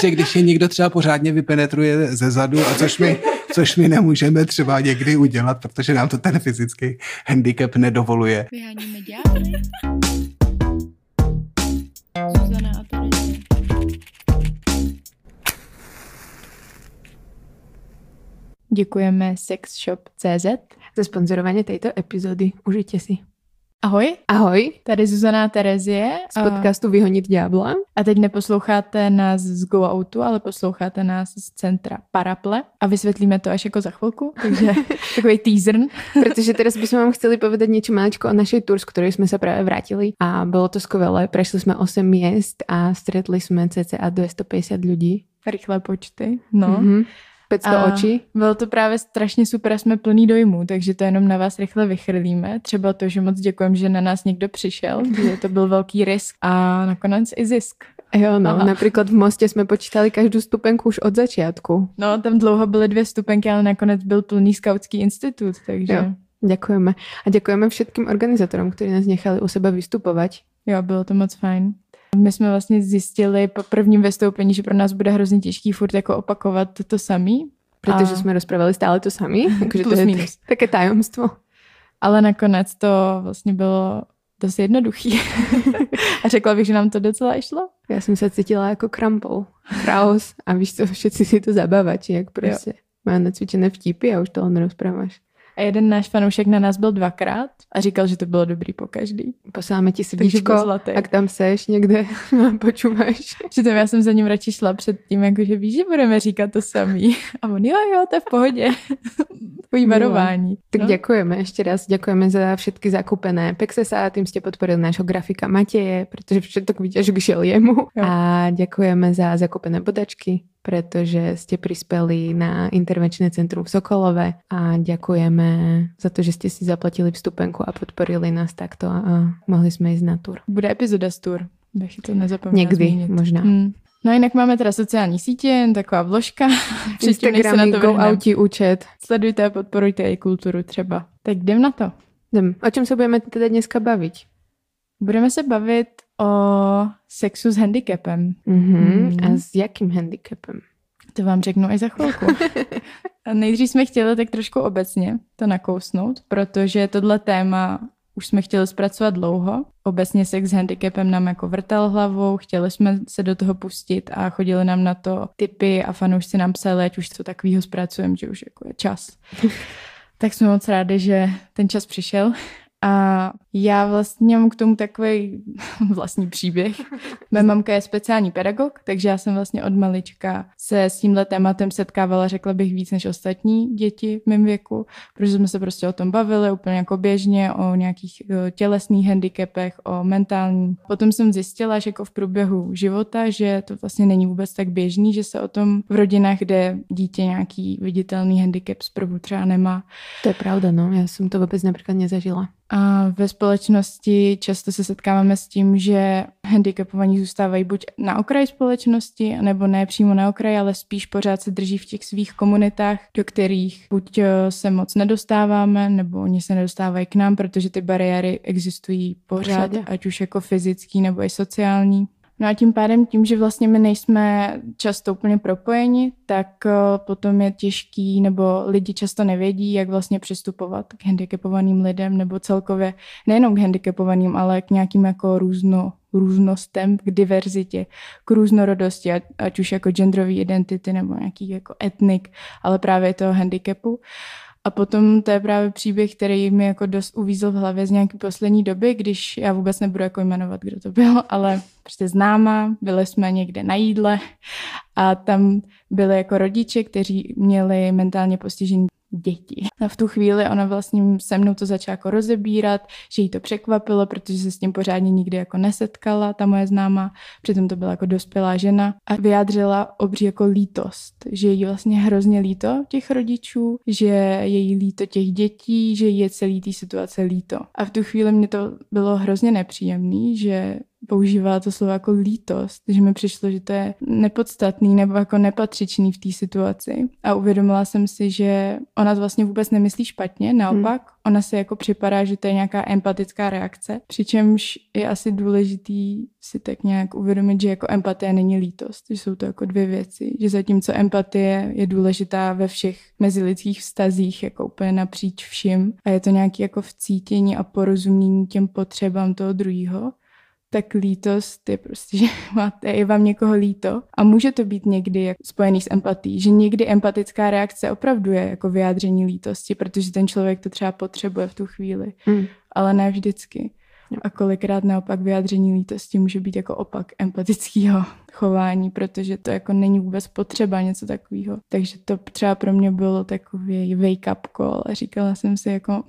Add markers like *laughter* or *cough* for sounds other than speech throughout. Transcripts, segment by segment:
Takže když je někdo třeba pořádně vypenetruje ze zadu, a což my, což my nemůžeme třeba někdy udělat, protože nám to ten fyzický handicap nedovoluje. Vyháníme Zuzana a Terezie. Děkujeme sexshop.cz za sponzorování této epizody. Užijte si. Ahoj. Ahoj. Tady Zuzana Terezie. Z podcastu Vyhonit ďábla. A teď neposloucháte nás z Go Outu, ale posloucháte nás z centra Paraple. A vysvětlíme to až jako za chvilku, takže *laughs* takový teaser. Protože teraz bychom vám chceli povedať něco maličko o našej tour, z ktorej jsme se právě vrátili. A bylo to skvělé. Prešli jsme 8 měst a stretli jsme cca 250 lidí. Rychlé počty. No. Mm-hmm. 500 a očí. Bylo to právě strašně super, jsme plný dojmů, takže to jenom na vás rychle vychrlíme. Třeba to, že moc děkujeme, že na nás někdo přišel, že to byl velký risk a nakonec i zisk. Jo, no, Aha. například v Mostě jsme počítali každou stupenku už od začátku. No, tam dlouho byly dvě stupenky, ale nakonec byl plný skautský institut, takže... Jo. Děkujeme. A děkujeme všetkým organizátorům, kteří nás nechali u sebe vystupovat. Jo, bylo to moc fajn. My jsme vlastně zjistili po prvním vystoupení, že pro nás bude hrozně těžký furt jako opakovat to samý. Protože a... jsme rozprávali stále to samý, *laughs* jakože to je minus. také tajemstvo. Ale nakonec to vlastně bylo dost jednoduchý. *laughs* a řekla bych, že nám to docela išlo. Já jsem se cítila jako krampol, kraus a víš co, *laughs* všetci si to zabávači, jak prostě. Má nacvičené vtipy a už toho nerozpráváš. A jeden náš fanoušek na nás byl dvakrát a říkal, že to bylo dobrý po každý. Posláme ti svíčko, a tam seš někde, *laughs* počuváš. Přitom já jsem za ním radši šla před tím, jako, že víš, že budeme říkat to samý. A on, jo, jo, to je v pohodě. *laughs* Tvojí varování. Tak no? děkujeme ještě raz, děkujeme za všetky zakupené Pexesa a tím jste podporili nášho grafika Matěje, protože všetko výťažok šel jemu. Jo. A děkujeme za zakupené bodačky, pretože ste prispeli na intervenčné centrum v Sokolove a ďakujeme za to, že ste si zaplatili vstupenku a podporili nás takto a mohli jsme jít na tour. Bude epizoda z tour, bych to nezapomněla Někdy, zmínit. možná. Hmm. No a jinak máme teda sociální sítě, jen taková vložka. *laughs* Instagram, na to go outi účet. Sledujte a podporujte i kulturu třeba. Tak jdem na to. Jdem. O čem se budeme teda dneska bavit? Budeme se bavit o sexu s handicapem. Mm-hmm. Mm. A s jakým handicapem? To vám řeknu i za chvilku. *laughs* nejdřív jsme chtěli tak trošku obecně to nakousnout, protože tohle téma už jsme chtěli zpracovat dlouho. Obecně sex s handicapem nám jako vrtal hlavou, chtěli jsme se do toho pustit a chodili nám na to typy a fanoušci nám psali, ať už co takového zpracujeme, že už jako je čas. *laughs* tak jsme moc rádi, že ten čas přišel a já vlastně mám k tomu takový *laughs* vlastní příběh. Mé mamka je speciální pedagog, takže já jsem vlastně od malička se s tímhle tématem setkávala, řekla bych, víc než ostatní děti v mém věku, protože jsme se prostě o tom bavili úplně jako běžně, o nějakých tělesných handicapech, o mentální. Potom jsem zjistila, že jako v průběhu života, že to vlastně není vůbec tak běžný, že se o tom v rodinách, kde dítě nějaký viditelný handicap zprvu třeba nemá. To je pravda, no, já jsem to vůbec například nezažila. A ve společnosti často se setkáváme s tím, že handicapovaní zůstávají buď na okraji společnosti, nebo ne přímo na okraji, ale spíš pořád se drží v těch svých komunitách, do kterých buď eh, se moc nedostáváme, nebo oni se nedostávají k nám, protože ty bariéry existují pořád, Všade. ať už jako fyzický nebo i sociální. No a tím pádem, tím, že vlastně my nejsme často úplně propojeni, tak eh, potom je těžký, nebo lidi často nevědí, jak vlastně přistupovat k handicapovaným lidem, nebo celkově nejenom k handicapovaným, ale k nějakým jako různo, různostem, k diverzitě, k různorodosti, ať, už jako genderové identity nebo nějaký jako etnik, ale právě toho handicapu. A potom to je právě příběh, který mi jako dost uvízl v hlavě z nějaké poslední doby, když já vůbec nebudu jako jmenovat, kdo to byl, *laughs* ale prostě známá, byli jsme někde na jídle a tam byli jako rodiče, kteří měli mentálně postižení děti. A v tu chvíli ona vlastně se mnou to začala jako rozebírat, že jí to překvapilo, protože se s tím pořádně nikdy jako nesetkala, ta moje známa, přitom to byla jako dospělá žena a vyjádřila obří jako lítost, že jí vlastně hrozně líto těch rodičů, že je jí líto těch dětí, že je celý té situace líto. A v tu chvíli mě to bylo hrozně nepříjemný, že používala to slovo jako lítost, že mi přišlo, že to je nepodstatný nebo jako nepatřičný v té situaci. A uvědomila jsem si, že ona to vlastně vůbec nemyslí špatně, naopak, hmm. ona se jako připadá, že to je nějaká empatická reakce, přičemž je asi důležitý si tak nějak uvědomit, že jako empatie není lítost, že jsou to jako dvě věci, že zatímco empatie je důležitá ve všech mezilidských vztazích, jako úplně napříč vším a je to nějaký jako vcítění a porozumění těm potřebám toho druhého, tak lítost je prostě, *laughs* že máte, je vám někoho líto a může to být někdy jako spojený s empatí, že někdy empatická reakce opravdu je jako vyjádření lítosti, protože ten člověk to třeba potřebuje v tu chvíli, mm. ale ne vždycky. A kolikrát naopak vyjádření lítosti může být jako opak empatického *laughs* chování, protože to jako není vůbec potřeba něco takového. Takže to třeba pro mě bylo takový wake up call a říkala jsem si jako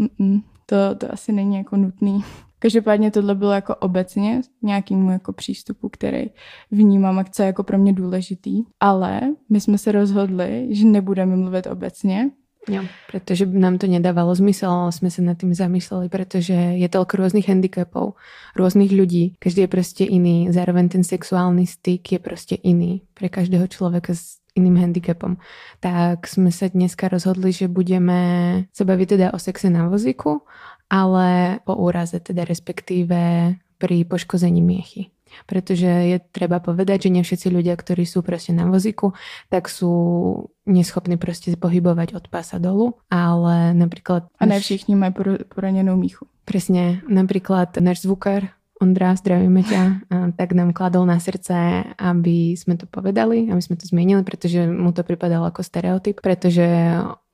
to, to asi není jako nutný. Každopádně tohle bylo jako obecně nějakému jako přístupu, který vnímám a co je jako pro mě důležitý. Ale my jsme se rozhodli, že nebudeme mluvit obecně, Jo, pretože nám to nedávalo zmysel, ale sme sa nad tým zamysleli, pretože je toľko rôznych handicapov, rôznych ľudí. Každý je proste iný, zároveň ten sexuálny styk je proste iný pre každého človeka s iným handicapom. Tak sme sa dneska rozhodli, že budeme sa baviť teda o sexe na vozíku ale po úraze, teda respektíve pri poškození miechy. Pretože je treba povedať, že nie všetci ľudia, ktorí sú proste na vozíku, tak sú neschopní proste pohybovať od pása dolu, ale napríklad... A ne všichni mají poranenou míchu. Presne, napríklad náš zvukár Ondra, zdravíme ťa, tak nám kladol na srdce, aby sme to povedali, aby sme to zmenili, pretože mu to pripadalo ako stereotyp, pretože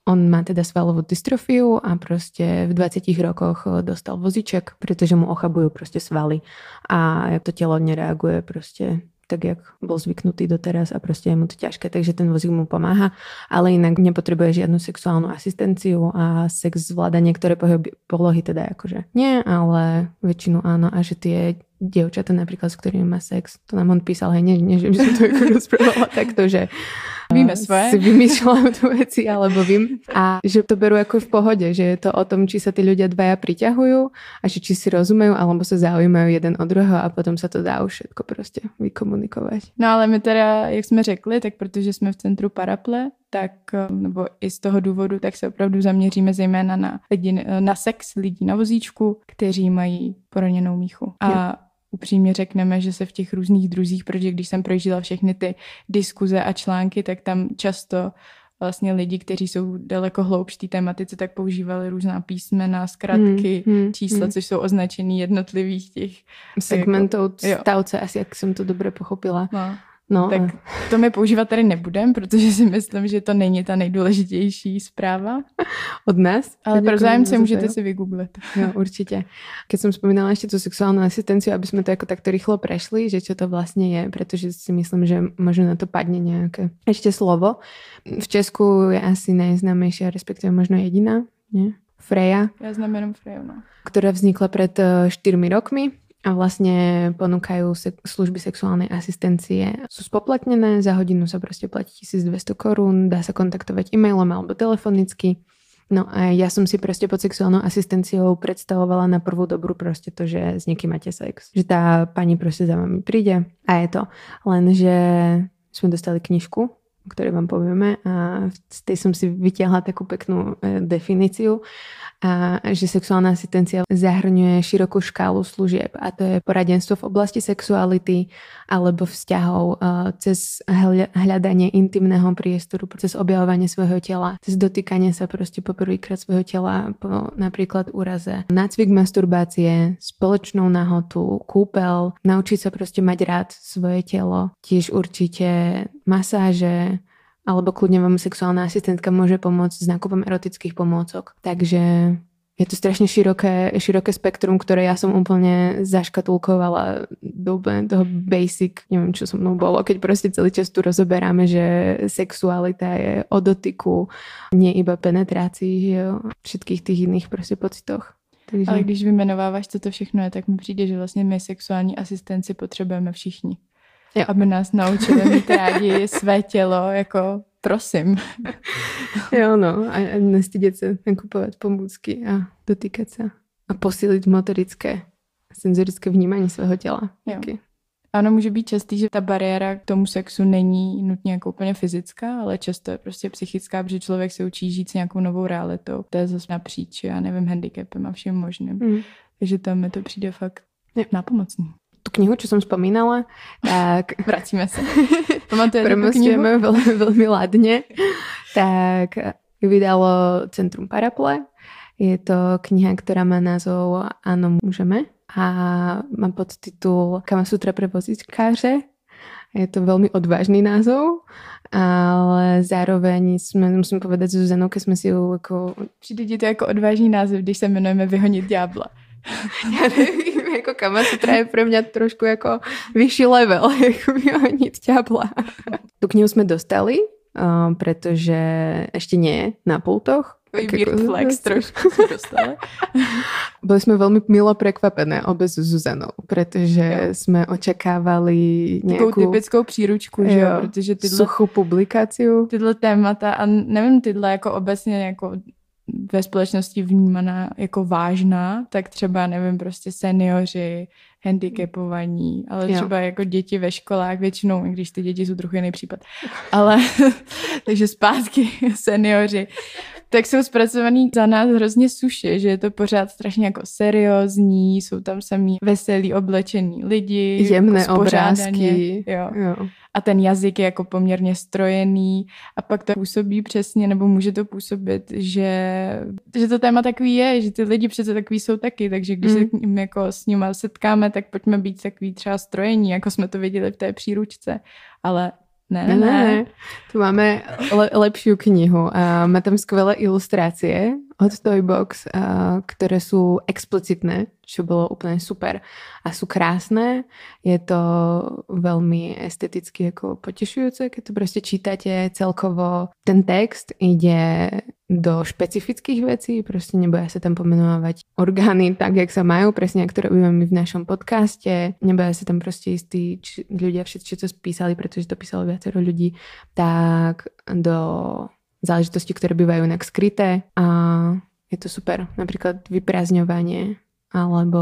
on má teda svalovú dystrofiu a proste v 20 rokoch eh, dostal voziček, pretože mu ochabujú proste svaly. A to telo nereaguje proste tak, jak bol zvyknutý doteraz a proste je mu to ťažké, takže ten vozík mu pomáha, ale inak nepotrebuje žiadnu sexuálnu asistenciu a sex zvláda niektoré polohy teda akože nie, ale väčšinu áno a že tie dievčata napríklad, s ktorými má sex, to nám on písal, hej, nie, nie že by som to ako rozprávala takto, že Víme svoje. Si vymýšľam tu veci, alebo vím. A že to berú ako v pohode, že je to o tom, či sa tí ľudia dvaja priťahujú a že či si rozumejú, alebo sa zaujímajú jeden od druhého a potom sa to dá už všetko prostě vykomunikovat. No ale my teda, jak jsme řekli, tak protože jsme v centru Paraple, tak, nebo i z toho důvodu, tak se opravdu zaměříme zejména na, lidi, na sex lidí na vozíčku, kteří mají poraněnou míchu. A upřímně řekneme, že se v těch různých druzích, protože když jsem prožila všechny ty diskuze a články, tak tam často vlastně lidi, kteří jsou daleko hloubš té tematice, tak používali různá písmena, zkratky, hmm, hmm, čísla, hmm. což jsou označený jednotlivých těch segmentů jako, stavce, asi jak jsem to dobře pochopila. No. No, tak to my používat tady nebudem, protože si myslím, že to není ta nejdůležitější zpráva. *laughs* Od nás. Ale pro zájemce můžete si vygooglit. Jo, určitě. Keď jsem vzpomínala ještě tu sexuální asistenci, aby jsme to jako takto rychlo prešli, že čo to vlastně je, protože si myslím, že možná na to padne nějaké ještě slovo. V Česku je asi nejznámější, respektive možno jediná, ne? Freja. Já znám jenom Freju, no. Která vznikla před 4 eh, rokmi a vlastne ponúkajú se- služby sexuálnej asistencie. Sú spoplatnené, za hodinu sa proste platí 1200 korún, dá sa kontaktovať e-mailom alebo telefonicky. No a ja som si proste pod sexuálnou asistenciou predstavovala na prvú dobrú proste to, že s niekým máte sex. Že tá pani proste za vami príde a je to. Lenže sme dostali knižku, o ktorej vám povieme a z tej som si vytiahla takú peknú e, definíciu a že sexuálna asistencia zahrňuje širokú škálu služieb a to je poradenstvo v oblasti sexuality alebo vzťahov cez hľadanie intimného priestoru, cez objavovanie svojho tela, cez dotýkanie sa proste poprvýkrát svojho tela po napríklad úraze, nácvik masturbácie, spoločnú nahotu, kúpel, naučiť sa proste mať rád svoje telo, tiež určite masáže, alebo kľudne vám sexuálna asistentka môže pomôcť s nákupom erotických pomôcok. Takže je to strašne široké, široké spektrum, ktoré ja som úplne zaškatulkovala do toho basic, neviem, čo so mnou bolo, keď proste celý čas tu rozoberáme, že sexualita je o dotyku, nie iba penetrácii, že jo, všetkých tých iných proste pocitoch. Takže... Ale když vymenováváš, co to všechno je, tak mi přijde, že vlastně my sexuální asistenci potřebujeme všichni jo. aby nás naučili mít rádi své tělo, jako prosím. *laughs* jo, no, a, a nestydět se nakupovat pomůcky a dotýkat se a posílit motorické senzorické vnímání svého těla. Okay. Ano, může být častý, že ta bariéra k tomu sexu není nutně jako úplně fyzická, ale často je prostě psychická, protože člověk se učí žít s nějakou novou realitou. To je zase napříč, já nevím, handicapem a všem možným. Mm. Takže tam mi to přijde fakt je. nápomocný tu knihu, čo som spomínala, tak... *laughs* Vracíme sa. *laughs* Pamatujete Premostujeme veľmi, veľmi ladne. Tak vydalo Centrum Paraple. Je to kniha, ktorá má názov Áno, môžeme. A má podtitul Kamasutra pre vozíčkáře. Je to veľmi odvážný názov, ale zároveň jsme, musím povedať Zuzanou, keď jsme si ju jako... Přijde ti to jako odvážný název, když se jmenujeme Vyhonit ďábla. *laughs* Já nevím, jako Kamasutra je pro mě trošku jako vyšší level, *laughs* jako vyhonit ďábla. Tu knihu jsme dostali, uh, pretože ešte nie na pultoch, Weird jako, flex trošku dostali. *laughs* Byli jsme velmi milo překvapené obe s Zuzanou, protože jo. jsme očekávali nějakou... Takovou typickou příručku, jo, že jo, protože tyhle... Suchou publikaci. Tyhle témata a nevím, tyhle jako obecně jako ve společnosti vnímaná jako vážná, tak třeba, nevím, prostě seniori, handicapovaní, ale jo. třeba jako děti ve školách většinou, i když ty děti jsou trochu jiný případ. Ale, *laughs* takže zpátky *laughs* seniori, tak jsou zpracovaný za nás hrozně suše, že je to pořád strašně jako seriózní, jsou tam samý veselí oblečení lidi, jemné jako obrázky. Jo. jo a ten jazyk je jako poměrně strojený a pak to působí přesně, nebo může to působit, že, že to téma takový je, že ty lidi přece takový jsou taky, takže když mm. se k ním jako s nimi setkáme, tak pojďme být takový třeba strojení, jako jsme to viděli v té příručce, ale ne, ne, ne. Tu máme le, lepšiu knihu. A má tam skvelé ilustrácie od Toybox, a, ktoré sú explicitné, čo bolo úplne super. A sú krásne. Je to veľmi esteticky jako potešujúce, keď to prostě čítate celkovo. Ten text ide do špecifických vecí, prostě neboja sa tam pomenovať orgány tak, jak sa majú, presne jak to robíme my v našom podcaste. Neboja sa tam prostě istí ľudia všetci, čo spísali, pretože to písalo viacero ľudí, tak do záležitosti, ktoré bývajú inak skryté a je to super. Napríklad vyprázdňovanie alebo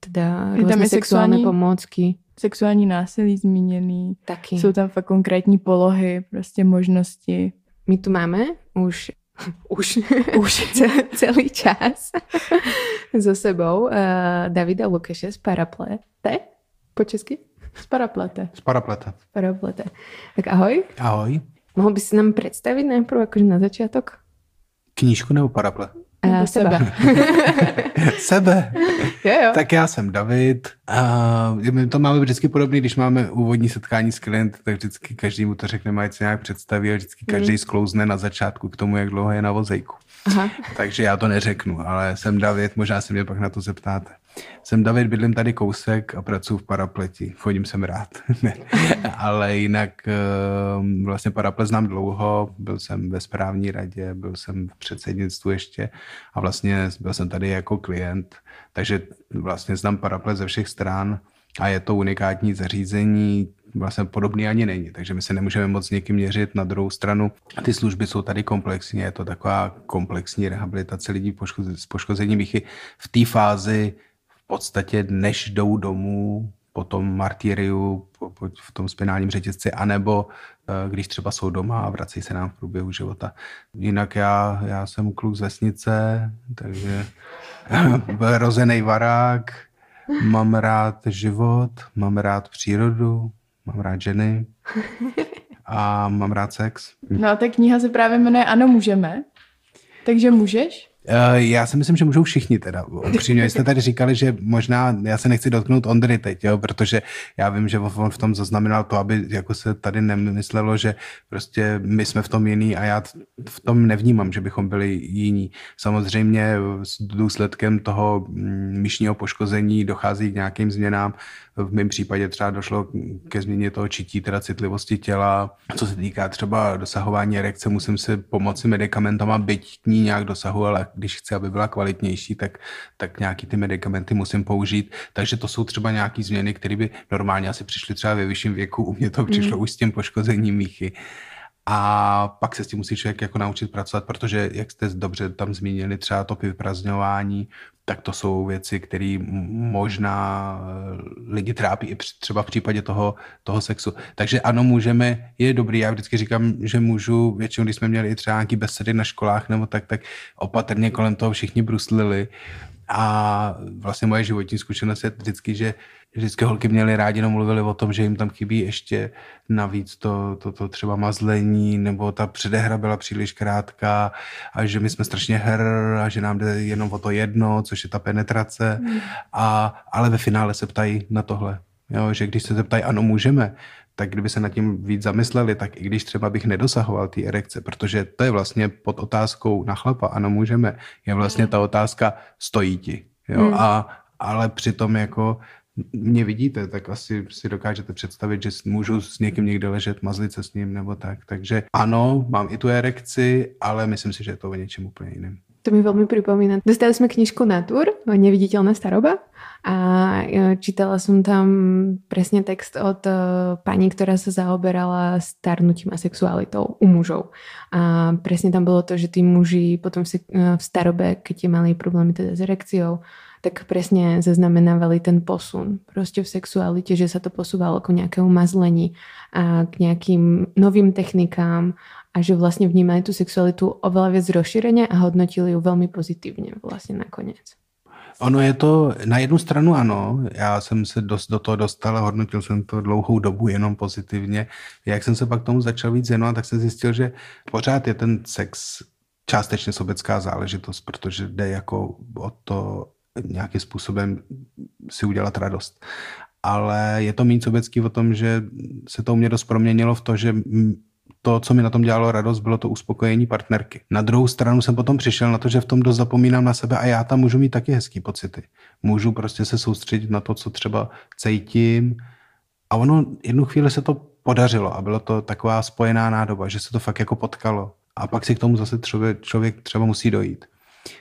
teda různé sexuální, sexuální pomôcky. Sexuální násilí zmíněný. Taky. Jsou tam fakt konkrétní polohy, prostě možnosti. My tu máme už *laughs* už, už *laughs* celý čas *laughs* so sebou uh, Davida Lukeše z Paraplete. Po česky? Z Paraplete. Z Paraplete. Z Paraplete. Tak ahoj. Ahoj. Mohl bys si nám představit nejprve jakože na začátek? Knížku nebo paraple? Uh, sebe. *laughs* sebe. jo, jo. Tak já jsem David. A my to máme vždycky podobný, když máme úvodní setkání s klientem, tak vždycky každý mu to řekne, má se nějak představí a vždycky každý mm. sklouzne na začátku k tomu, jak dlouho je na vozejku. Aha. Takže já to neřeknu, ale jsem David, možná se mě pak na to zeptáte. Jsem David, bydlím tady kousek a pracuji v parapleti. Chodím sem rád. *laughs* Ale jinak ehm, vlastně paraplet znám dlouho. Byl jsem ve správní radě, byl jsem v předsednictvu ještě a vlastně byl jsem tady jako klient. Takže vlastně znám paraplet ze všech stran a je to unikátní zařízení, vlastně podobný ani není, takže my se nemůžeme moc někým měřit. Na druhou stranu ty služby jsou tady komplexní, je to taková komplexní rehabilitace lidí s poškozením výchy v té fázi, podstatě než jdou domů po tom martyriu, po, po, v tom spinálním řetězci, anebo eh, když třeba jsou doma a vrací se nám v průběhu života. Jinak já, já jsem kluk z vesnice, takže *laughs* rozený varák, mám rád život, mám rád přírodu, mám rád ženy *laughs* a mám rád sex. No a ta kniha se právě jmenuje Ano, můžeme. Takže můžeš? Eh, já si myslím, že můžou všichni teda. Upřímně jste tady říkali, že možná já se nechci dotknout Ondry teď, jo, protože já vím, že on v tom zaznamenal to, aby jako se tady nemyslelo, že prostě my jsme v tom jiný a já v tom nevnímám, že bychom byli jiní. Samozřejmě s důsledkem toho mm, myšního poškození dochází k nějakým změnám v mém případě třeba došlo ke změně toho čití, teda citlivosti těla. Co se týká třeba dosahování erekce, musím si pomoci medicamentama, byť k ní nějak dosahu, ale když chci, aby byla kvalitnější, tak, tak nějaký ty medicamenty musím použít. Takže to jsou třeba nějaké změny, které by normálně asi přišly třeba ve vyšším věku. U mě to přišlo mm. už s tím poškozením míchy. A pak se s tím musí člověk jako naučit pracovat, protože jak jste dobře tam zmínili třeba to vyprazňování, tak to jsou věci, které možná eh, lidi trápí i třeba v případě toho, toho sexu. Takže ano, můžeme, je dobrý, já vždycky říkám, že můžu, většinou, když jsme měli i třeba nějaký besedy na školách nebo tak, tak opatrně kolem toho všichni bruslili a vlastně moje životní zkušenost je vždycky, že vždycky holky měly rádi, jenom mluvili o tom, že jim tam chybí ještě navíc to, to, to třeba mazlení, nebo ta předehra byla příliš krátká a že my jsme strašně hr a že nám jde jenom o to jedno, což je ta penetrace. Mm. A, ale ve finále se ptají na tohle. Jo, že když se zeptají, ano, můžeme, tak kdyby se nad tím víc zamysleli, tak i když třeba bych nedosahoval té erekce, protože to je vlastně pod otázkou na chlapa, ano, můžeme, je vlastně ta otázka, stojí ti. Jo? Hmm. A, ale přitom jako mě vidíte, tak asi si dokážete představit, že můžu s někým někde ležet, mazlit se s ním nebo tak. Takže ano, mám i tu erekci, ale myslím si, že je to o něčem úplně jiném. To mi veľmi pripomína. Dostali sme knižku Natur, Neviditeľná staroba a e, čítala som tam presne text od e, pani, ktorá sa zaoberala starnutím a sexualitou u mužov. A presne tam bolo to, že tí muži potom v, e, v starobe, keď mali problémy teda s erekciou, tak presne zaznamenávali ten posun proste v sexualite, že sa to posúvalo k nejakému mazlení a k nejakým novým technikám a že vlastne vnímali tú sexualitu oveľa viac rozšírene a hodnotili ju veľmi pozitívne vlastně nakonec. Ono je to, na jednu stranu ano, já jsem se dost do toho dostal a hodnotil jsem to dlouhou dobu jenom pozitivně. Jak jsem se pak tomu začal víc věnovat, tak jsem zjistil, že pořád je ten sex částečně sobecká záležitost, protože jde jako o to nějakým způsobem si udělat radost. Ale je to méně sobecký o tom, že se to u mě dost proměnilo v to, že to, co mi na tom dělalo radost, bylo to uspokojení partnerky. Na druhou stranu jsem potom přišel na to, že v tom dost zapomínám na sebe a já tam můžu mít taky hezký pocity. Můžu prostě se soustředit na to, co třeba cítím a ono jednu chvíli se to podařilo a bylo to taková spojená nádoba, že se to fakt jako potkalo. A pak si k tomu zase člověk, člověk třeba musí dojít.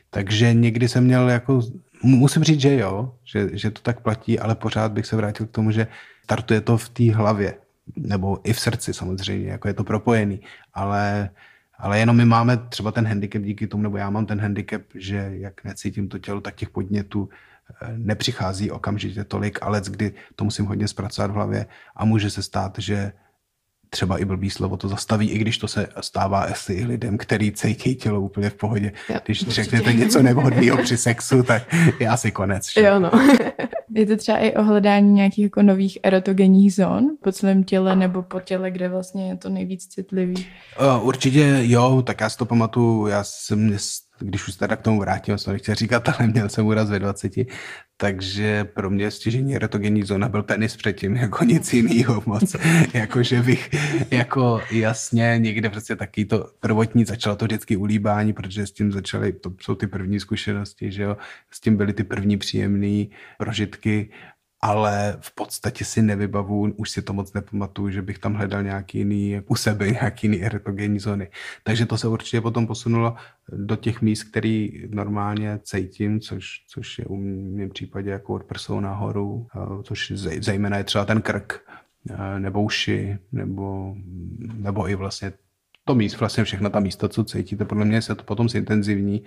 Takže někdy jsem měl jako, musím říct, že jo, že, že to tak platí, ale pořád bych se vrátil k tomu, že startuje to v té hlavě nebo i v srdci samozřejmě, jako je to propojený, ale, ale jenom my máme třeba ten handicap díky tomu, nebo já mám ten handicap, že jak necítím to tělo, tak těch podnětů eh, nepřichází okamžitě tolik, ale kdy to musím hodně zpracovat v hlavě a může se stát, že třeba i blbý slovo to zastaví, i když to se stává asi i lidem, který cítí tělo úplně v pohodě. Jo, když určitě. řeknete něco nevhodného při sexu, tak je asi konec. Že? Jo, no. *laughs* je to třeba i o hledání nějakých jako nových erotogenních zón po celém těle nebo po těle, kde vlastně je to nejvíc citlivý? Určitě jo, tak já si to pamatuju, já jsem když už se teda k tomu vrátím, jsem nechtěl říkat, ale měl jsem úraz ve 20, takže pro mě stěžení erotogenní zóna byl penis předtím, jako nic jiného moc. *laughs* jako, že bych, jako jasně, někde prostě taky to prvotní začalo to vždycky ulíbání, protože s tím začaly, to jsou ty první zkušenosti, že jo, s tím byly ty první příjemné prožitky ale v podstatě si nevybavu, už si to moc nepamatuju, že bych tam hledal nějaký jiný, u sebe nějaký jiný erotogenní zóny. Takže to se určitě potom posunulo do těch míst, který normálně cítím, což, což je u mém případě jako od prsou nahoru, což zejména je třeba ten krk, nebo uši, nebo, nebo i vlastně to míst, vlastně všechna ta místa, co cítíte, podle mě se to potom zintenzivní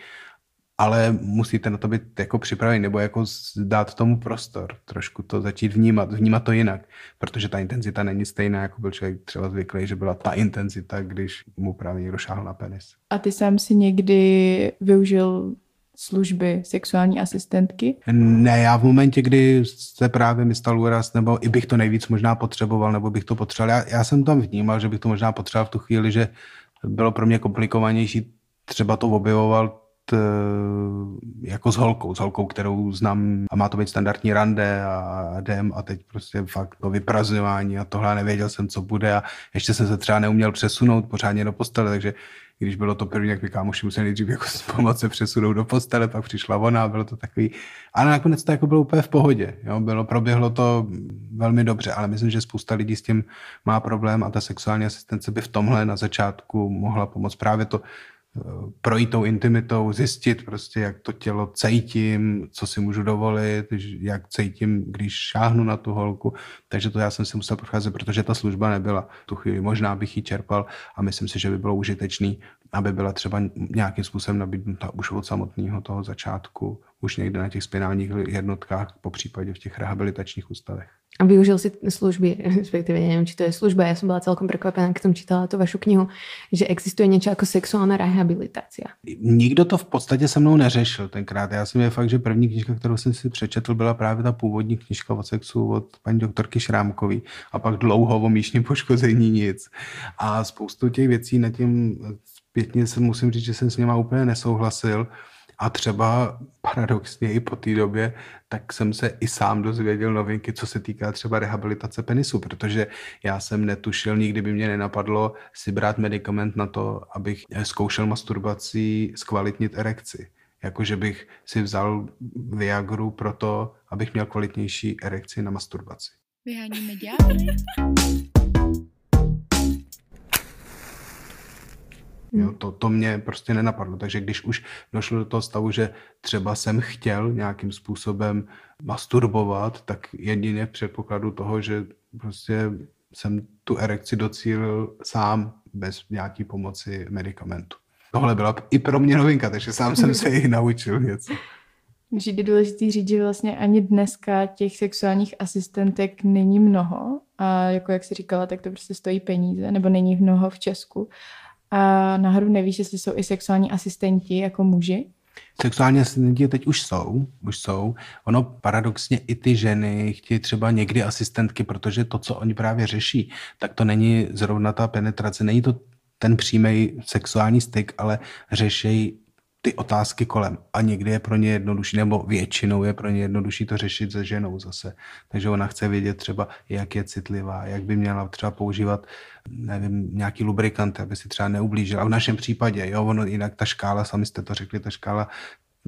ale musíte na to být jako připraveni nebo jako dát tomu prostor, trošku to začít vnímat, vnímat to jinak, protože ta intenzita není stejná, jako byl člověk třeba zvyklý, že byla ta intenzita, když mu právě někdo šáhl na penis. A ty sám si někdy využil služby sexuální asistentky? Ne, já v momentě, kdy se právě mi stal úraz, nebo i bych to nejvíc možná potřeboval, nebo bych to potřeboval, já, já jsem tam vnímal, že bych to možná potřeboval v tu chvíli, že bylo pro mě komplikovanější třeba to objevoval jako s holkou, s holkou, kterou znám a má to být standardní rande a jdem a teď prostě fakt to vyprazňování a tohle nevěděl jsem, co bude a ještě jsem se třeba neuměl přesunout pořádně do postele, takže když bylo to první, jak mi kámoši museli nejdřív jako pomoct se přesunout do postele, pak přišla ona a bylo to takový, ale nakonec to jako bylo úplně v pohodě, jo? Bylo, proběhlo to velmi dobře, ale myslím, že spousta lidí s tím má problém a ta sexuální asistence by v tomhle na začátku mohla pomoct právě to, projít tou intimitou, zjistit prostě, jak to tělo cítím, co si můžu dovolit, jak cítím, když šáhnu na tu holku. Takže to já jsem si musel procházet, protože ta služba nebyla tu chvíli. Možná bych ji čerpal a myslím si, že by bylo užitečný, aby byla třeba nějakým způsobem nabídnuta už od samotného toho začátku, už někde na těch spinálních jednotkách, po případě v těch rehabilitačních ústavech. A využil si služby, respektive neviem, či to je služba, ja som bola celkom prekvapená, keď som čítala tú vašu knihu, že existuje něco jako sexuální rehabilitace. Nikdo to v podstatě se mnou neřešil tenkrát. Já jsem je fakt, že první knižka, kterou jsem si přečetl, byla právě ta původní knižka o sexu od paní doktorky Šrámkový a pak dlouho o míšním poškození nic. A spoustu těch věcí na tím zpětně se musím říct, že jsem s nima úplně nesouhlasil. A třeba paradoxně i po té době, tak jsem se i sám dozvěděl novinky, co se týká třeba rehabilitace penisu, protože já jsem netušil, nikdy by mě nenapadlo si brát medicament na to, abych zkoušel masturbací zkvalitnit erekci. Jakože bych si vzal Viagru pro to, abych měl kvalitnější erekci na masturbaci. Vyháníme Jo, hmm. to, to mě prostě nenapadlo. Takže když už došlo do toho stavu, že třeba jsem chtěl nějakým způsobem masturbovat, tak jedině v předpokladu toho, že prostě jsem tu erekci docílil sám bez nějaký pomoci medicamentu. Tohle byla i pro mě novinka, takže sám jsem se i naučil něco. Vždy je důležité říct, že vlastně ani dneska těch sexuálních asistentek není mnoho a jako jak si říkala, tak to prostě stojí peníze, nebo není mnoho v Česku. A náhodou nevíš, jestli jsou i sexuální asistenti jako muži? Sexuální asistenti teď už jsou, už jsou. Ono paradoxně i ty ženy chtějí třeba někdy asistentky, protože to, co oni právě řeší, tak to není zrovna ta penetrace, není to ten přímý sexuální styk, ale řeší ty otázky kolem. A někdy je pro ně jednodušší, nebo většinou je pro ně jednodušší to řešit se ženou zase. Takže ona chce vědět třeba, jak je citlivá, jak by měla třeba používat, nevím, nějaký lubrikant, aby si třeba neublížila. A v našem případě, jo, ono jinak ta škála, sami jste to řekli, ta škála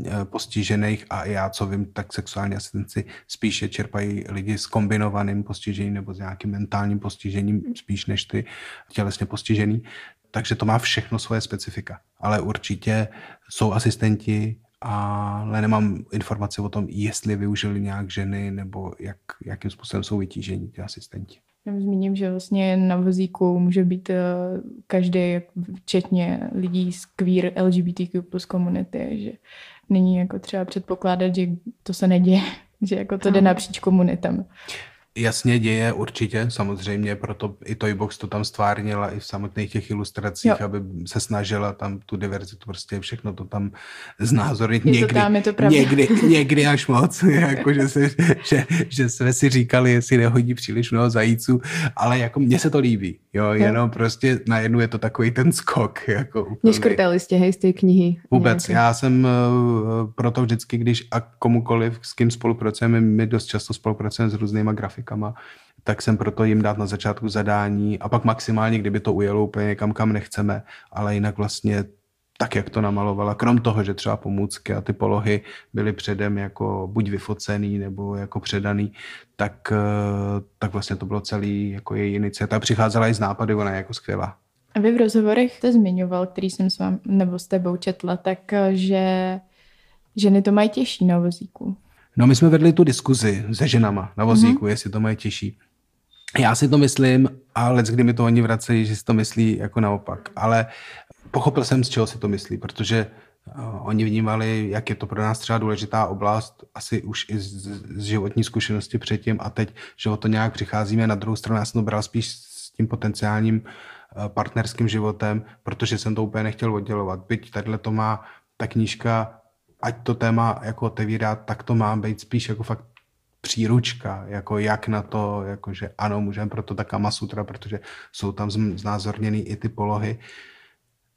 eh, postižených a já, co vím, tak sexuální asistenci spíše čerpají lidi s kombinovaným postižením nebo s nějakým mentálním postižením spíš než ty tělesně postižený takže to má všechno svoje specifika. Ale určitě jsou asistenti, ale nemám informace o tom, jestli využili nějak ženy nebo jak, jakým způsobem jsou vytížení ty asistenti. Zmíním, že vlastně na vozíku může být eh, každý, včetně lidí z queer LGBTQ plus komunity, že není jako třeba předpokládat, že to se neděje, *laughs* že jako to jde napříč komunitami. Jasně děje, určitě, samozřejmě, proto i Toybox to tam stvárnila i v samotných těch ilustracích, jo. aby se snažila tam tu diverzitu, prostě všechno to tam znázornit. Je někdy, to tam, je to někdy, *laughs* někdy až moc, *laughs* jako že, se, že, že jsme si říkali, jestli nehodí příliš mnoho zajíců, ale jako mně se to líbí, jo, jo. jenom prostě najednou je to takový ten skok. Jako Neškrtali jste, hej, z té knihy? Vůbec, nějaké. já jsem uh, proto vždycky, když a komukoliv, s kým spolupracujeme, my dost často spolupracujeme s různýma grafikama, tak jsem proto jim dát na začátku zadání a pak maximálně, kdyby to ujelo úplně někam, kam nechceme, ale jinak vlastně tak, jak to namalovala. Krom toho, že třeba pomůcky a ty polohy byly předem jako buď vyfocený nebo jako předaný, tak, eh, tak vlastně to bylo celý jako její iniciativa. Přicházela i z nápady, ona je jako skvělá. A vy v rozhovorech jste zmiňoval, který jsem s vám, nebo s tebou četla, tak eh, že ženy to mají těžší na vozíku. No my jsme vedli tu diskuzi se ženama na vozíku, mm-hmm. jestli to mají těžší. Já si to myslím, ale kdy mi to oni vracejí, že si to myslí jako naopak. Ale pochopil jsem, z čeho si to myslí, protože uh, oni vnímali, jak je to pro nás třeba důležitá oblast, asi už i z, z životní zkušenosti předtím a teď, že o to nějak přicházíme. Na druhou stranu já jsem to bral spíš s tím potenciálním uh, partnerským životem, protože jsem to úplně nechtěl oddělovat. Byť tadyhle to má ta knížka ať to téma jako otevírá, tak to má být spíš jako fakt příručka, jako jak na to, jakože ano, můžeme proto ta Kama Sutra, protože jsou tam znázorněny i ty polohy.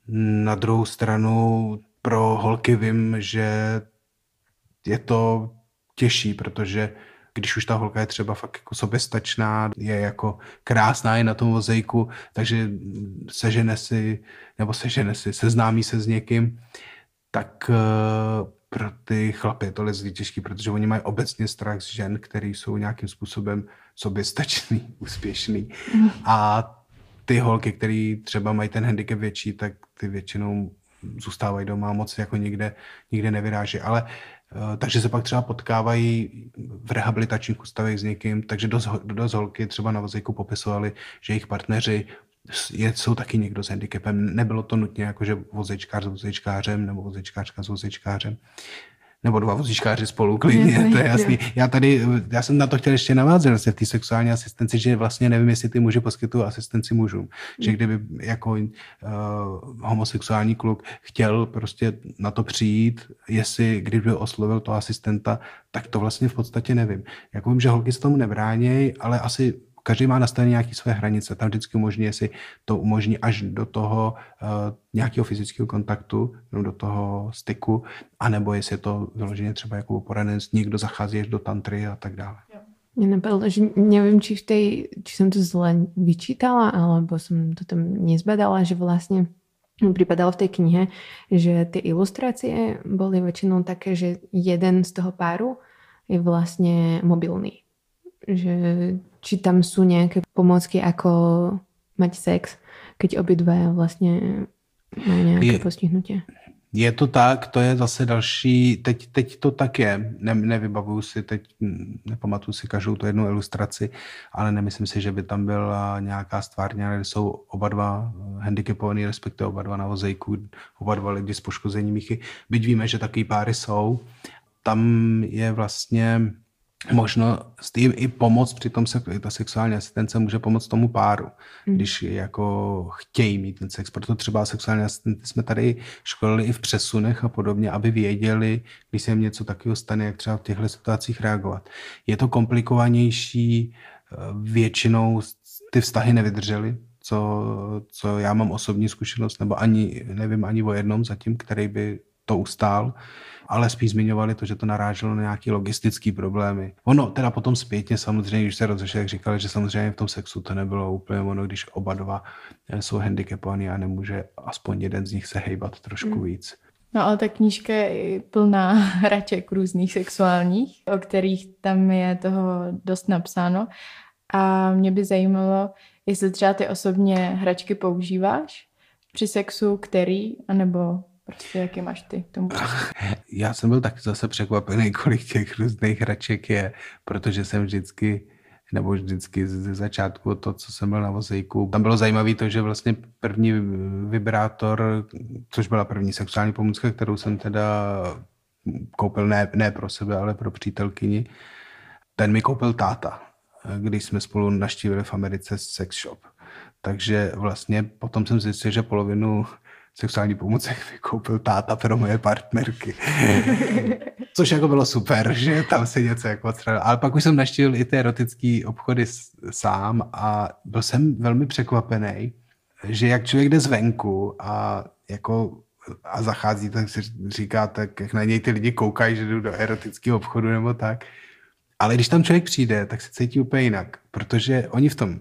Na druhou stranu pro holky vím, že je to těžší, protože když už ta holka je třeba fakt jako soběstačná, je jako krásná i na tom vozejku, takže sežene si, nebo sežene si, seznámí se s někým, tak eh, pro ty chlapy je to lezlý těžký, protože oni mají obecně strach z žen, který jsou nějakým způsobem soběstačný, *laughs* úspěšný. A ty holky, které třeba mají ten handicap větší, tak ty většinou zůstávají doma, moc jako nikde, nikde nevyráží. Ale eh, takže se pak třeba potkávají v rehabilitačních ústavech s někým, takže dost, dost holky třeba na vozejku popisovali, že jejich partneři je, jsou taky někdo s handicapem. Nebylo to nutně jako, že vozečkář s vozečkářem nebo vozečkářka s vozečkářem nebo dva vozíčkáři spolu klidně, to je jasný. Já tady, já jsem na to chtěl ještě navázat vlastně v té sexuální asistenci, že vlastně nevím, jestli ty muži poskytují asistenci mužům. Že kdyby jako uh, homosexuální kluk chtěl prostě na to přijít, jestli kdyby oslovil toho asistenta, tak to vlastně v podstatě nevím. Jako vím, že holky se tomu nebránějí, ale asi každý má nastavené nějaké své hranice. Tam vždycky umožní, jestli to umožní až do toho uh, nějakého fyzického kontaktu, nebo do toho styku, anebo jestli je to vyloženě třeba jako poradenství, někdo zachází až do tantry a tak dále. Mne napadlo, že nevím, či, v tej, či som to zle vyčítala, alebo som to tam nezbadala, že vlastne mi pripadalo v tej knihe, že tie ilustrácie boli väčšinou také, že jeden z toho páru je vlastne mobilný. Že či tam sú nejaké pomocky, ako mať sex, keď obidva vlastně mají nějaké je, postihnutie. Je to tak, to je zase další, teď, teď to tak je, ne, nevybavuju si, teď nepamatuju si každou tu jednu ilustraci, ale nemyslím si, že by tam byla nějaká stvárně, ale jsou oba dva handicapovaný, respektive oba dva na vozejku, oba dva lidi s poškozením míchy. Byť víme, že takový páry jsou, tam je vlastně možno i, i pomoc při tom, se, ta sexuální asistence může pomoct tomu páru, mm. když jako chtějí mít ten sex. Proto třeba sexuální asistenty jsme tady školili i v přesunech a podobně, aby věděli, když se jim něco takového stane, jak třeba v těchto situacích reagovat. Je to komplikovanější, eh, většinou ty vztahy nevydržely, co, co já mám osobní zkušenost, nebo ani nevím ani o jednom zatím, který by to ustál ale spíš zmiňovali to, že to naráželo na nějaké logistické problémy. Ono teda potom zpětně samozřejmě, když se rozešli, jak říkali, že samozřejmě v tom sexu to nebylo úplně ono, když oba dva eh, jsou handicapovaní a nemůže aspoň jeden z nich se hejbat trošku mm. víc. No ale ta knížka je plná *laughs* hraček různých sexuálních, o kterých tam je toho dost napsáno. A mě by zajímalo, jestli třeba ty osobně hračky používáš při sexu, který, anebo Prostě jaký máš ty tomu *laughs* Já jsem byl taky zase překvapený, kolik těch různých hraček je, protože jsem vždycky nebo vždycky ze začátku to, co jsem byl na vozejku. Tam bylo zajímavé to, že vlastně první vibrátor, což byla první sexuální pomůcka, kterou jsem teda koupil ne, ne pro sebe, ale pro přítelkyni, ten mi koupil táta, když jsme spolu naštívili v Americe sex shop. Takže vlastně potom jsem zjistil, že polovinu sexuální pomůcek *laughs* vykoupil táta pro moje partnerky. *laughs* Což jako bylo super, *laughs* že tam se něco jako odstranil. Ale pak už jsem naštívil i ty erotické obchody sám a byl jsem velmi překvapený, že jak člověk jde zvenku a jako a zachází, tak si říká, tak jak na něj ty lidi koukají, že jdu do erotického obchodu nebo tak. Ale když tam člověk přijde, tak se cítí úplně jinak, protože oni v tom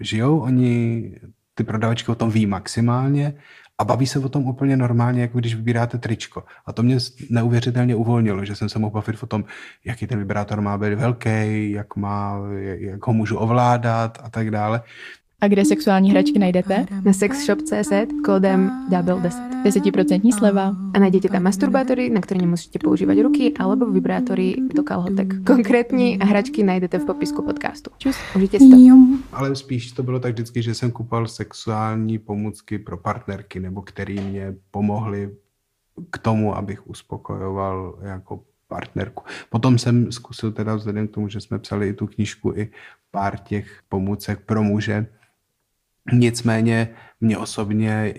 žijou, oni ty prodavačky o tom ví maximálně a baví se o tom úplně normálně, jako když vybíráte tričko. A to mě neuvěřitelně uvolnilo, že jsem se mohl bavit o tom, jaký ten vibrátor má být velký, jak, má, jak ho můžu ovládat a tak dále. A kde sexuální hračky najdete? Na sexshop.cz kódem double10. 10% sleva. A najdete tam masturbátory, na které nemusíte používat ruky, alebo vibrátory do kalhotek. Konkrétní hračky najdete v popisku podcastu. Čus, užijte si to. Ale spíš to bylo tak vždycky, že jsem kupal sexuální pomůcky pro partnerky, nebo který mě pomohly k tomu, abych uspokojoval jako partnerku. Potom jsem zkusil teda vzhledem k tomu, že jsme psali i tu knížku, i pár těch pomůcek pro muže, Nicméně mě osobně,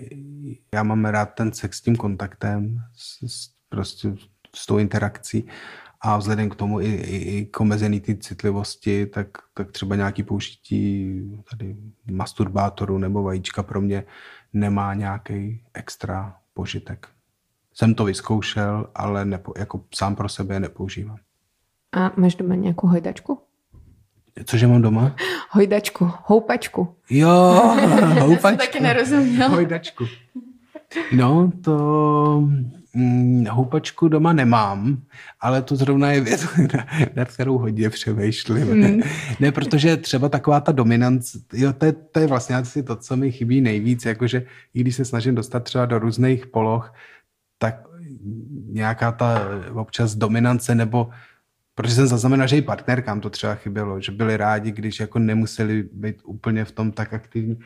já mám rád ten sex s tím kontaktem, s, s, prostě s tou interakcí a vzhledem k tomu i, i, i k omezený ty citlivosti, tak, tak třeba nějaký použití tady masturbátoru nebo vajíčka pro mě nemá nějaký extra požitek. Jsem to vyzkoušel, ale nepo, jako sám pro sebe nepoužívám. A máš doma nějakou hojdačku? Cože mám doma? Hojdačku, houpačku. Jo, *laughs* houpačku. taky nerozuměl. Hojdačku. No, to Mm, houpačku doma nemám, ale to zrovna je věc, *laughs* nad kterou hodně přemýšlím. Mm. ne, protože třeba taková ta dominance, jo, to je, to je vlastně asi to, co mi chybí nejvíc, jakože i když se snažím dostat třeba do různých poloh, tak nějaká ta občas dominance nebo protože jsem zaznamenal, že i partnerkám to třeba chybělo, že byli rádi, když jako nemuseli být úplně v tom tak aktivní.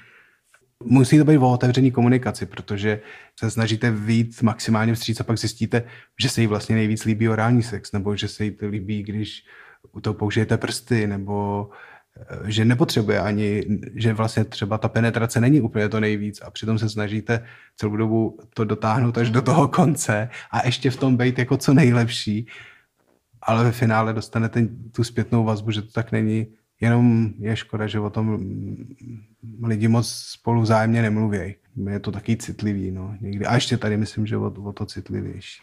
Musí to být o otevřený komunikaci, protože se snažíte víc maximálně vstříc a pak zjistíte, že se jí vlastně nejvíc líbí orální sex, nebo že se jí to líbí, když u toho použijete prsty, nebo eh, že nepotřebuje ani, že vlastně třeba ta penetrace není úplně to nejvíc a přitom se snažíte celou dobu to dotáhnout až do toho konce a ještě v tom být jako co nejlepší, ale ve finále dostanete tu zpětnou vazbu, že to tak není. Jenom je škoda, že o tom lidi moc spolu vzájemně nemluví. Je to taky citlivý, no, někdy. A ještě tady myslím, že o, o to citlivější.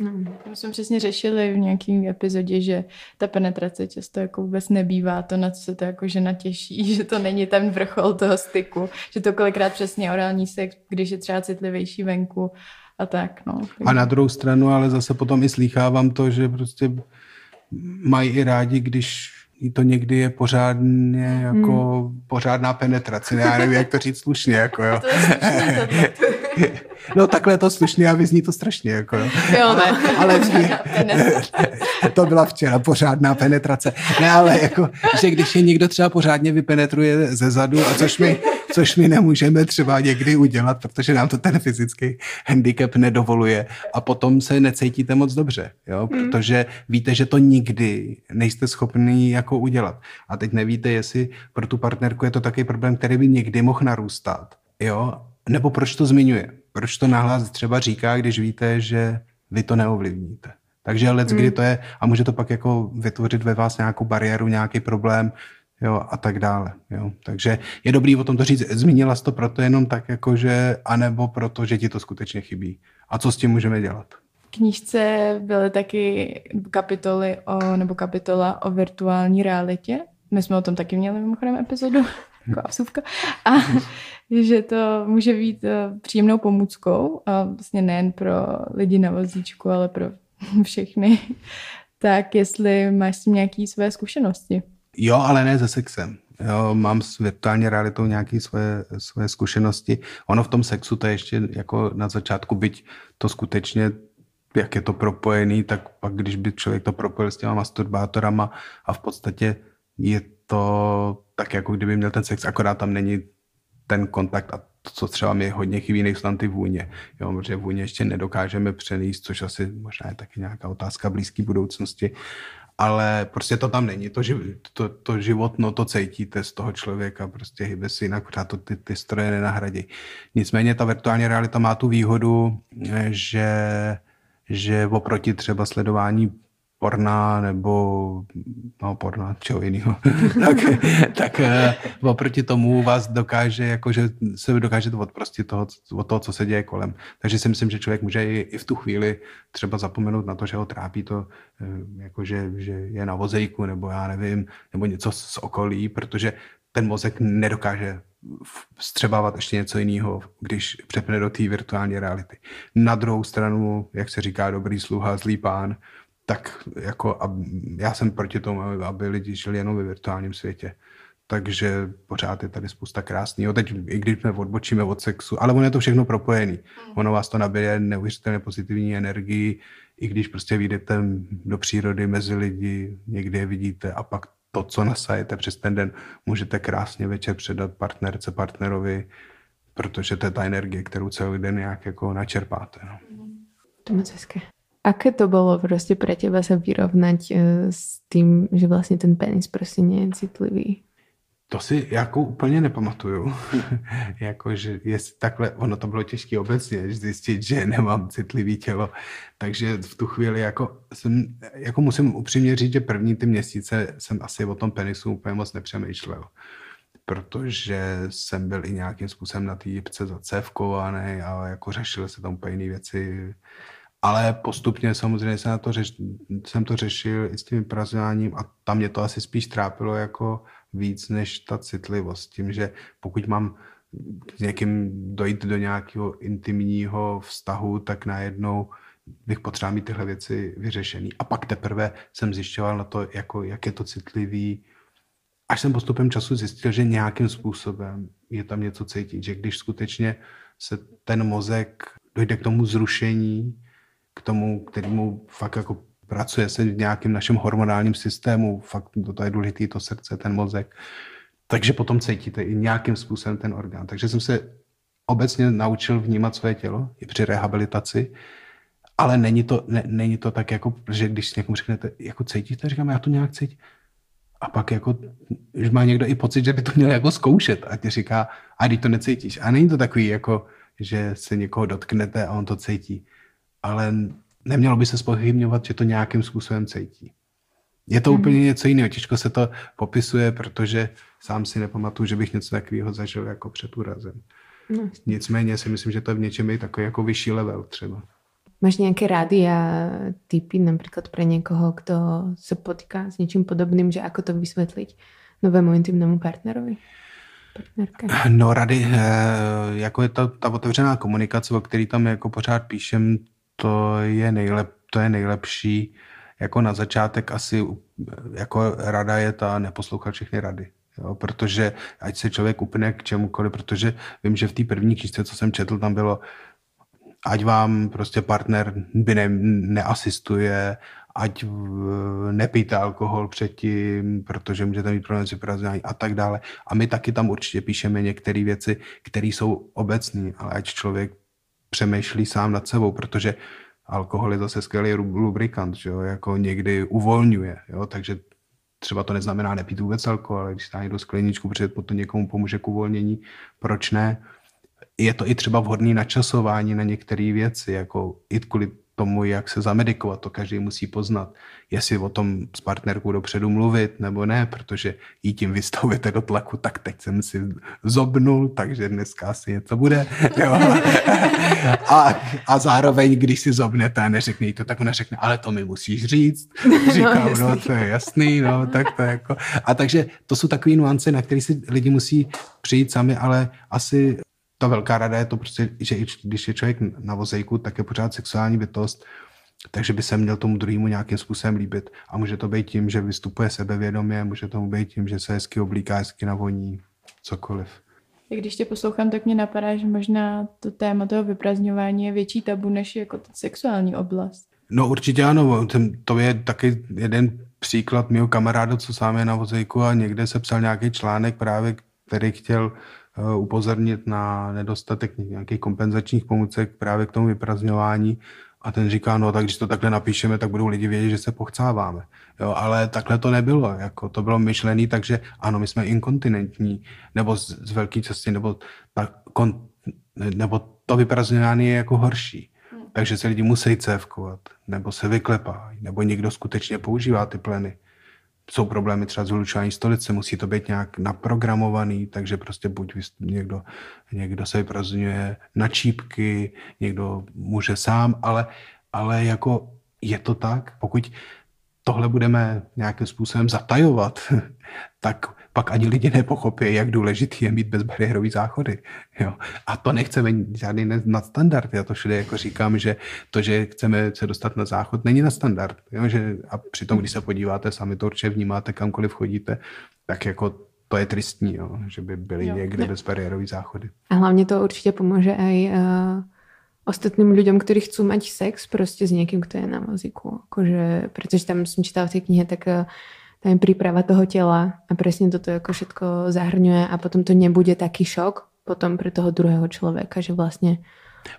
No, to jsme přesně řešili v nějakém epizodě, že ta penetrace často jako vůbec nebývá to, na co se to jako žena těší, *laughs* že to není ten vrchol toho styku, že to kolikrát přesně orální sex, když je třeba citlivější venku a tak, no. A na druhou stranu ale zase potom i slýchávám to, že prostě mají i rádi, když to někdy je pořádně jako hmm. pořádná penetrace. Já nevím, jak to říct slušně. Jako, jo. To je slušně, *laughs* No takhle je to slušně a vyzní to strašně. Jako, jo. jo *laughs* ne. ale *laughs* to byla včera pořádná penetrace. Ne, ale jako, že když je někdo třeba pořádně vypenetruje ze zadu, a což my, což my nemůžeme třeba někdy udělat, protože nám to ten fyzický handicap nedovoluje a potom se necítíte moc dobře, jo, hmm. protože víte, že to nikdy nejste schopný jako udělat. A teď nevíte, jestli pro tu partnerku je to taky problém, který by někdy mohl narůstat. Jo, nebo proč to zmiňuje? Proč to nahlas třeba říká, když víte, že vy to neovlivníte? Takže let, kdy hmm. to je, a může to pak jako vytvořit ve vás nějakou bariéru, nějaký problém, jo, a tak dále, jo. Takže je dobrý o tom to říct, zmínila jsi to proto jenom tak, jako že, anebo proto, že ti to skutečně chybí. A co s tím můžeme dělat? V knížce byly taky kapitoly o, nebo kapitola o virtuální realitě. My jsme o tom taky měli mimochodem epizodu *laughs* jako. A že to může být eh, příjemnou pomůckou, a vlastně nejen pro lidi na vozíčku, ale pro *laughs* všechny. Tak jestli máš s tím nějaké své zkušenosti? Jo, ale ne se sexem. Jo, mám s virtuální realitou nějaké svoje, svoje zkušenosti. Ono v tom sexu to je ještě jako na začátku, byť to skutečně jak je to propojený, tak pak když by člověk to propojil s těma masturbátorama a v podstatě je to tak jako kdyby měl ten sex, akorát tam není ten kontakt a to, co třeba mi hodně chybí, nejsou tam ty vůně. Jo, protože vůně ještě nedokážeme přenést, což asi možná je taky nějaká otázka blízké budoucnosti, ale prostě to tam není. To, to, to životno, to cítíte z toho člověka, prostě hýbe si jinak, pořád to ty, ty stroje nenahradí. Nicméně ta virtuální realita má tu výhodu, že, že oproti třeba sledování porna nebo no porna, čeho jiného, *laughs* tak, tak eh, oproti tomu vás dokáže, jakože se dokáže to odprostit toho, od toho, co se děje kolem. Takže si myslím, že člověk může i, i v tu chvíli třeba zapomenout na to, že ho trápí to, eh, jakože, že je na vozejku, nebo já nevím, nebo něco z okolí, protože ten mozek nedokáže střebávat ještě něco jiného, když přepne do té virtuální reality. Na druhou stranu, jak se říká, dobrý sluha, zlý pán, tak jako já jsem proti tomu, aby lidi žili jenom ve virtuálním světě. Takže pořád je tady spousta krásného. Teď, i když jsme odbočíme od sexu, ale ono je to všechno propojený. Hmm. Ono vás to nabije neuvěřitelně pozitivní energii, i když prostě vyjdete do přírody mezi lidi, někde je vidíte a pak to, co nasajete přes ten den, můžete krásně večer předat partnerce, partnerovi, protože to je ta energie, kterou celý den nějak jako načerpáte. No. To moc hezké. Aké to bolo proste pre teba sa vyrovnať uh, s tým, že vlastne ten penis prostě nie je citlivý? To si jako úplně nepamatuju. *laughs* jako, že jest takhle, ono to bylo těžké obecně zjistit, že nemám citlivý tělo. Takže v tu chvíli jako, jsem, jako musím upřímně říct, že první ty měsíce jsem asi o tom penisu úplně moc nepřemýšlel. Protože jsem byl i nějakým způsobem na té jipce zacevkovaný a jako řešil se tam úplně jiné věci ale postupně samozřejmě jsem, na to řeš, jsem to řešil i s tím vypracováním a tam mě to asi spíš trápilo jako víc než ta citlivost. Tím, že pokud mám s někým dojít do nějakého intimního vztahu, tak najednou bych potřeboval mít tyhle věci vyřešený. A pak teprve jsem zjišťoval na to, jako, jak je to citlivý. Až jsem postupem času zjistil, že nějakým způsobem je tam něco cítit, že když skutečně se ten mozek dojde k tomu zrušení, k tomu, kterému fakt jako pracuje se v nějakém našem hormonálním systému, fakt to je důležité, to srdce, ten mozek, takže potom cítíte i nějakým způsobem ten orgán. Takže jsem se obecně naučil vnímat své tělo i při rehabilitaci, ale není to, ne, není to tak, jako, že když někomu řeknete, jako cítíte, říkám, já to nějak cítím. A pak jako, že má někdo i pocit, že by to měl jako zkoušet a ti říká, a když to necítíš. A není to takový, jako, že se někoho dotknete a on to cítí. Ale nemělo by se spochybňovat, že to nějakým způsobem cítí. Je to mm. úplně něco jiného, těžko se to popisuje, protože sám si nepamatuju, že bych něco takového zažil jako před úrazem. No. Nicméně si myslím, že to je v něčem i takový jako vyšší level třeba. Máš nějaké rády a typy například pro někoho, kdo se potýká s něčím podobným, že ako to vysvětlit novému intimnému partnerovi? Partnerka. No rady, eh, jako je ta, ta otevřená komunikace, o který tam jako pořád píšem, to je, nejlep, to je nejlepší. Jako na začátek asi jako rada je ta neposlouchat všechny rady. Jo, protože ať se člověk upne k čemukoliv, protože vím, že v té první knižce, co jsem četl, tam bylo, ať vám prostě partner by ne, neasistuje, ať nepijte alkohol předtím, protože můžete mít problém s vyprazdňováním a tak dále. A my taky tam určitě píšeme některé věci, které jsou obecné, ale ať člověk přemýšlí sám nad sebou, protože alkohol je zase skvělý lubrikant, že jo? jako někdy uvolňuje, jo? takže třeba to neznamená nepít vůbec alkohol, ale když dá někdo skleničku, protože to někomu pomůže k uvolnění, proč ne? Je to i třeba vhodné načasování na některé věci, jako i kvůli tomu, jak se zamedikovat, to každý musí poznat. Jestli o tom s partnerkou dopředu mluvit nebo ne, protože jí tím vystavujete do tlaku, tak teď jsem si zobnul, takže dneska asi něco bude. *laughs* Jo. A, a zároveň, když si zobnete a neřekne jí to, tak ona řekne, ale to mi musíš říct. *laughs* Říkám, no, no to je jasný, no, tak to jako. A takže to jsou takové nuance, na které si lidi musí přijít sami, ale asi ta velká rada je to prostě, že i když je člověk na vozejku, tak je pořád sexuální bytost, takže by se měl tomu druhému nějakým způsobem líbit. A může to být tím, že vystupuje sebevědomě, může to být tím, že se hezky oblíká, hezky navoní, cokoliv. Když tě poslouchám, tak mě napadá, že možná to téma toho vyprazňování je větší tabu než jako ta sexuální oblast. No určitě ano, to je taky jeden příklad mého kamaráda, co sám je na vozejku a někde se psal nějaký článek právě, který chtěl upozornit na nedostatek nějakých kompenzačních pomůcek právě k tomu vyprazňování a ten říká, no tak když to takhle napíšeme, tak budou lidi vědět, že se pochcáváme. Jo, ale takhle to nebylo, jako to bylo myšlené, takže ano, my jsme inkontinentní, nebo z, z velké části, nebo, ta, kon, nebo to vyprazňování je jako horší. Hmm. Takže se lidi musí cévkovat, nebo se vyklepají, nebo někdo skutečně používá ty pleny jsou problémy třeba s vylučováním stolice, musí to být nějak naprogramovaný, takže prostě buď někdo, někdo se vyprazňuje na čípky, někdo může sám, ale, ale jako je to tak, pokud tohle budeme nějakým způsobem zatajovat, *laughs* tak pak ani lidi nepochopí, jak důležitý je mít bezbariérový záchody. Jo. A to nechceme žádný nadstandard. Já to všude jako říkám, že to, že chceme se dostat na záchod, není na standard. Jo. Že, a přitom, když se podíváte, sami to určitě vnímáte, kamkoliv chodíte, tak jako to je tristní, jo, že by byly jo, někde bezbariérový záchody. A hlavně to určitě pomůže i uh, ostatným lidem, kteří chcou mít sex prostě s někým, kdo je na vozíku. Akože, protože tam jsem čítala v té knihe, tak uh, tam je príprava toho tela a presne toto ako všetko zahrňuje a potom to nebude taký šok potom pre toho druhého člověka, že vlastně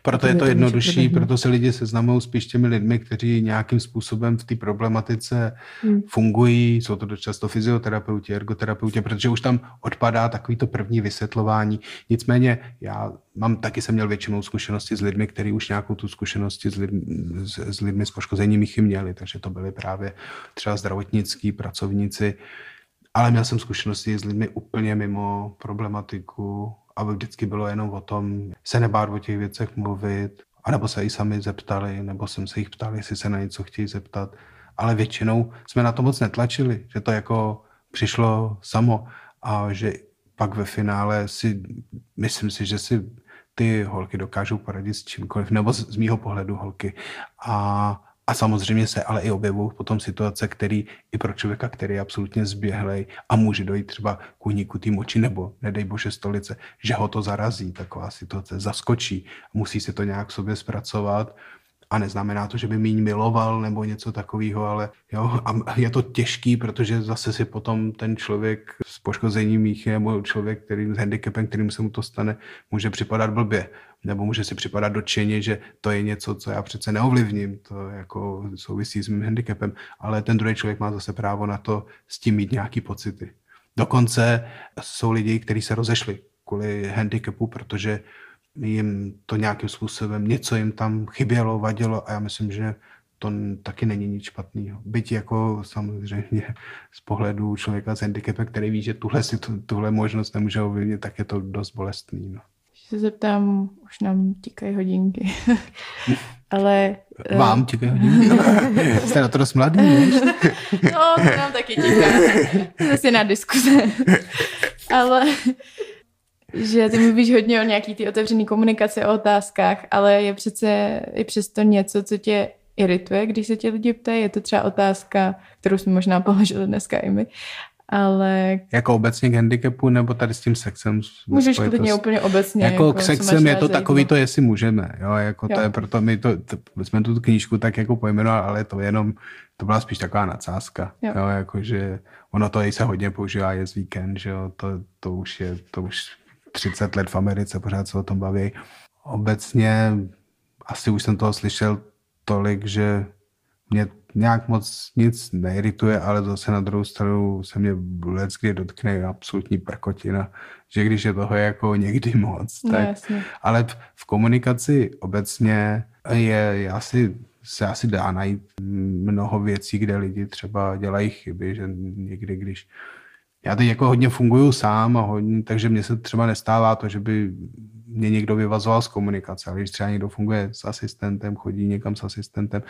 proto je to jednodušší, proto se lidi seznamují spíš těmi lidmi, kteří nějakým způsobem v té problematice hmm. fungují. Jsou to často fyzioterapeuti, ergoterapeuti, protože už tam odpadá takový to první vysvětlování. Nicméně já mám taky jsem měl většinou zkušenosti s lidmi, kteří už nějakou tu zkušenosti s, lidmi, s, s lidmi s poškozením jich měli, takže to byly právě třeba zdravotnický pracovníci, ale měl jsem zkušenosti s lidmi úplně mimo problematiku aby vždycky bylo jenom o tom se nebát o těch věcech mluvit, anebo se i sami zeptali, nebo jsem se jich ptal, jestli se na něco chtějí zeptat. Ale většinou jsme na to moc netlačili, že to jako přišlo samo a že pak ve finále si, myslím si, že si ty holky dokážou poradit s čímkoliv, nebo z, z mýho pohledu holky. A a samozřejmě se ale i objevují potom situace, které i pro člověka, který je absolutně zběhlej a může dojít třeba k úniku té moči nebo, nedej bože, stolice, že ho to zarazí, taková situace, zaskočí, musí si to nějak sobě zpracovat a neznamená to, že by míň miloval nebo něco takového, ale jo, a je to těžký, protože zase si potom ten člověk s poškozením míchy nebo člověk, který s handicapem, kterým se mu to stane, může připadat blbě. Nebo může si připadat dočeně, že to je něco, co já přece neovlivním, to jako souvisí s mým handicapem, ale ten druhý člověk má zase právo na to s tím mít nějaký pocity. Dokonce jsou lidi, kteří se rozešli kvůli handicapu, protože jim to nějakým způsobem, něco jim tam chybělo, vadilo a já myslím, že to taky není nic špatného. Byť jako samozřejmě z pohledu člověka s handicapem, který ví, že tuhle, si tuhle možnost nemůže ovlivnit, tak je to dost bolestný. No se zeptám, už nám tikají hodinky. *laughs* Ale... Eh, Vám tikají hodinky? *laughs* Jste na to dost mladý, víš? *laughs* no, to nám taky tiká. Zase na diskuze. Ale že ty mluvíš hodně o nějaký ty otevřený komunikaci, o otázkách, ale je přece i přesto něco, co tě irituje, když se tě lidi ptají. Je to třeba otázka, kterou jsme možná položili dneska i my, ale... Jako obecně k handicapu nebo tady s tím sexem? Můžeš klidně úplně obecně. Jako, jako k sexem je to takový to, jestli můžeme. Jo, jako jo. to je proto, my to, to, jsme tu knížku tak jako pojmenovali, ale to jenom, to byla spíš taková nadsázka. Jo. Jo, jako, že ono to i se hodně používá, je z víkend, že jo, to, to už je, to už 30 let v Americe, pořád se o tom baví. Obecně asi už jsem toho slyšel tolik, že mě nějak moc nic neirituje, ale zase na druhou stranu se mě vůbec kdy dotkne absolutní prkotina, že když je toho jako někdy moc, no, tak, jasně. ale v komunikaci obecně je, je asi se asi dá najít mnoho věcí, kde lidi třeba dělají chyby, že někdy, když já teď jako hodně funguju sám a hodně, takže mně se třeba nestává to, že by mě někdo vyvazoval z komunikace, ale když třeba někdo funguje s asistentem, chodí někam s asistentem,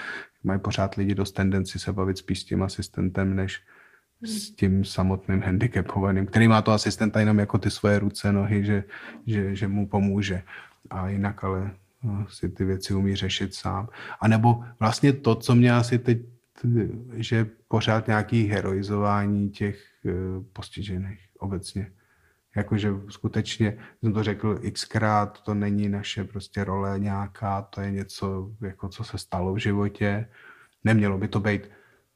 mají pořád lidi dost tendenci se bavit spíš s tím asistentem, než s tím samotným handicapovaným, který má to asistenta jenom jako ty svoje ruce, nohy, že, že, že mu pomůže. A jinak ale no, si ty věci umí řešit sám. A nebo vlastně to, co mě asi teď, že pořád nějaký heroizování těch eh, postižených obecně Jakože skutečně, jsem to řekl xkrát, to není naše prostě role nějaká, to je něco, jako co se stalo v životě. Nemělo by to být,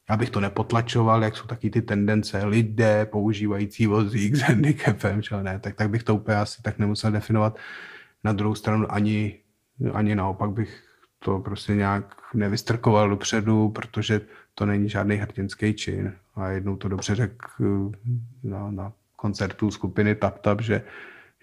já bych to nepotlačoval, jak jsou taky ty tendence lidé používající vozík s handicapem, čo ne, tak, tak bych to úplně asi tak nemusel definovat. Na druhou stranu ani, ani naopak bych to prostě nějak nevystrkoval dopředu, protože to není žádný hrdinský čin. A jednou to dobře řekl na, na koncertů skupiny Tap Tap, že,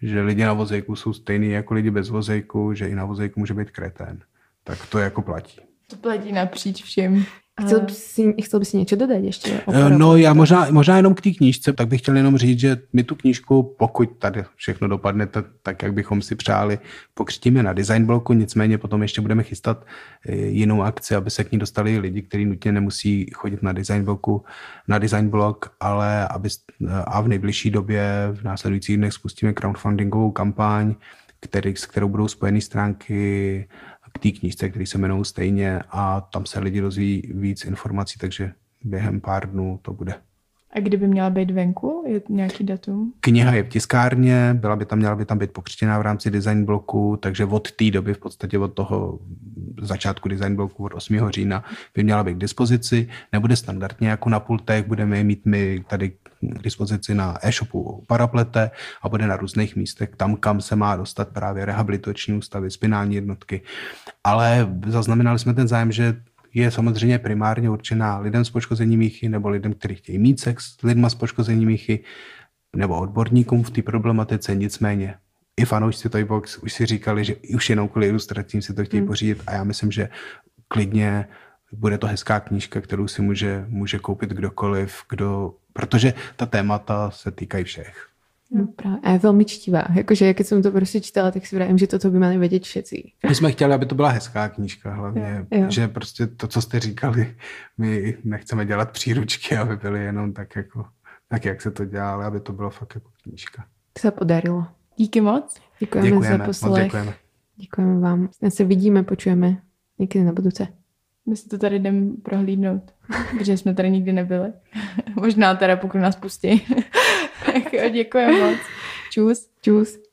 že lidi na vozejku jsou stejný jako lidi bez vozejku, že i na vozejku může být kretén. Tak to jako platí. To platí napříč všem. Chcel by si, by si něco dodat ještě? Eh, no já možná, možná jenom k té knížce, tak bych chtěl jenom říct, že my tu knížku, pokud tady všechno dopadne tak, tak jak bychom si přáli, pokřtíme na design bloku, nicméně potom ještě budeme chystat eh, jinou akci, aby se k ní dostali lidi, kteří nutně nemusí chodit na design bloku, na design blok, ale aby, a v nejbližší době, v následujících dnech spustíme crowdfundingovou kampaň, který, s kterou budou spojeny stránky k té knížce, který se jmenují stejně a tam se lidi dozví víc informací, takže během pár dnů to bude. A kdyby měla být venku? Je nějaký datum? Kniha je v tiskárně, byla by tam, měla by tam být pokřtěná v rámci design bloku, takže od té doby, v podstatě od toho začátku design bloku od 8. října by měla být k dispozici. Nebude standardně jako na pultech, budeme je mít my tady k dispozici na e-shopu Paraplete a bude na různých místech, tam, kam se má dostat právě rehabilitační ústavy, spinální jednotky. Ale zaznamenali jsme ten zájem, že je samozřejmě primárně určená lidem s poškozením míchy nebo lidem, kteří chtějí mít sex s lidma s poškozením míchy nebo odborníkům v té problematice, nicméně i fanoušci Toybox už si říkali, že už jenom kvůli ilustracím si to chtějí hmm. pořídit a já myslím, že klidně bude to hezká knížka, kterou si může, může koupit kdokoliv, kdo, protože ta témata se týkají všech. No právě. A je velmi čtivá. Jakože, když jsem to prostě čítala, tak si vrajím, že toto by měli vědět všetci. My jsme chtěli, aby to byla hezká knížka hlavně. Jo. Že prostě to, co jste říkali, my nechceme dělat příručky, aby byly jenom tak jako, tak jak se to dělá, ale aby to bylo fakt jako knížka. To se podarilo. Díky moc. Děkujeme, děkujeme za poslech. Děkujeme. děkujeme vám. Dnes se vidíme, počujeme někdy na budouce. My si to tady jdeme prohlídnout, *laughs* protože jsme tady nikdy nebyli. *laughs* Možná teda pokud nás pustí. *laughs* jo, děkujeme moc. Čus. Čus.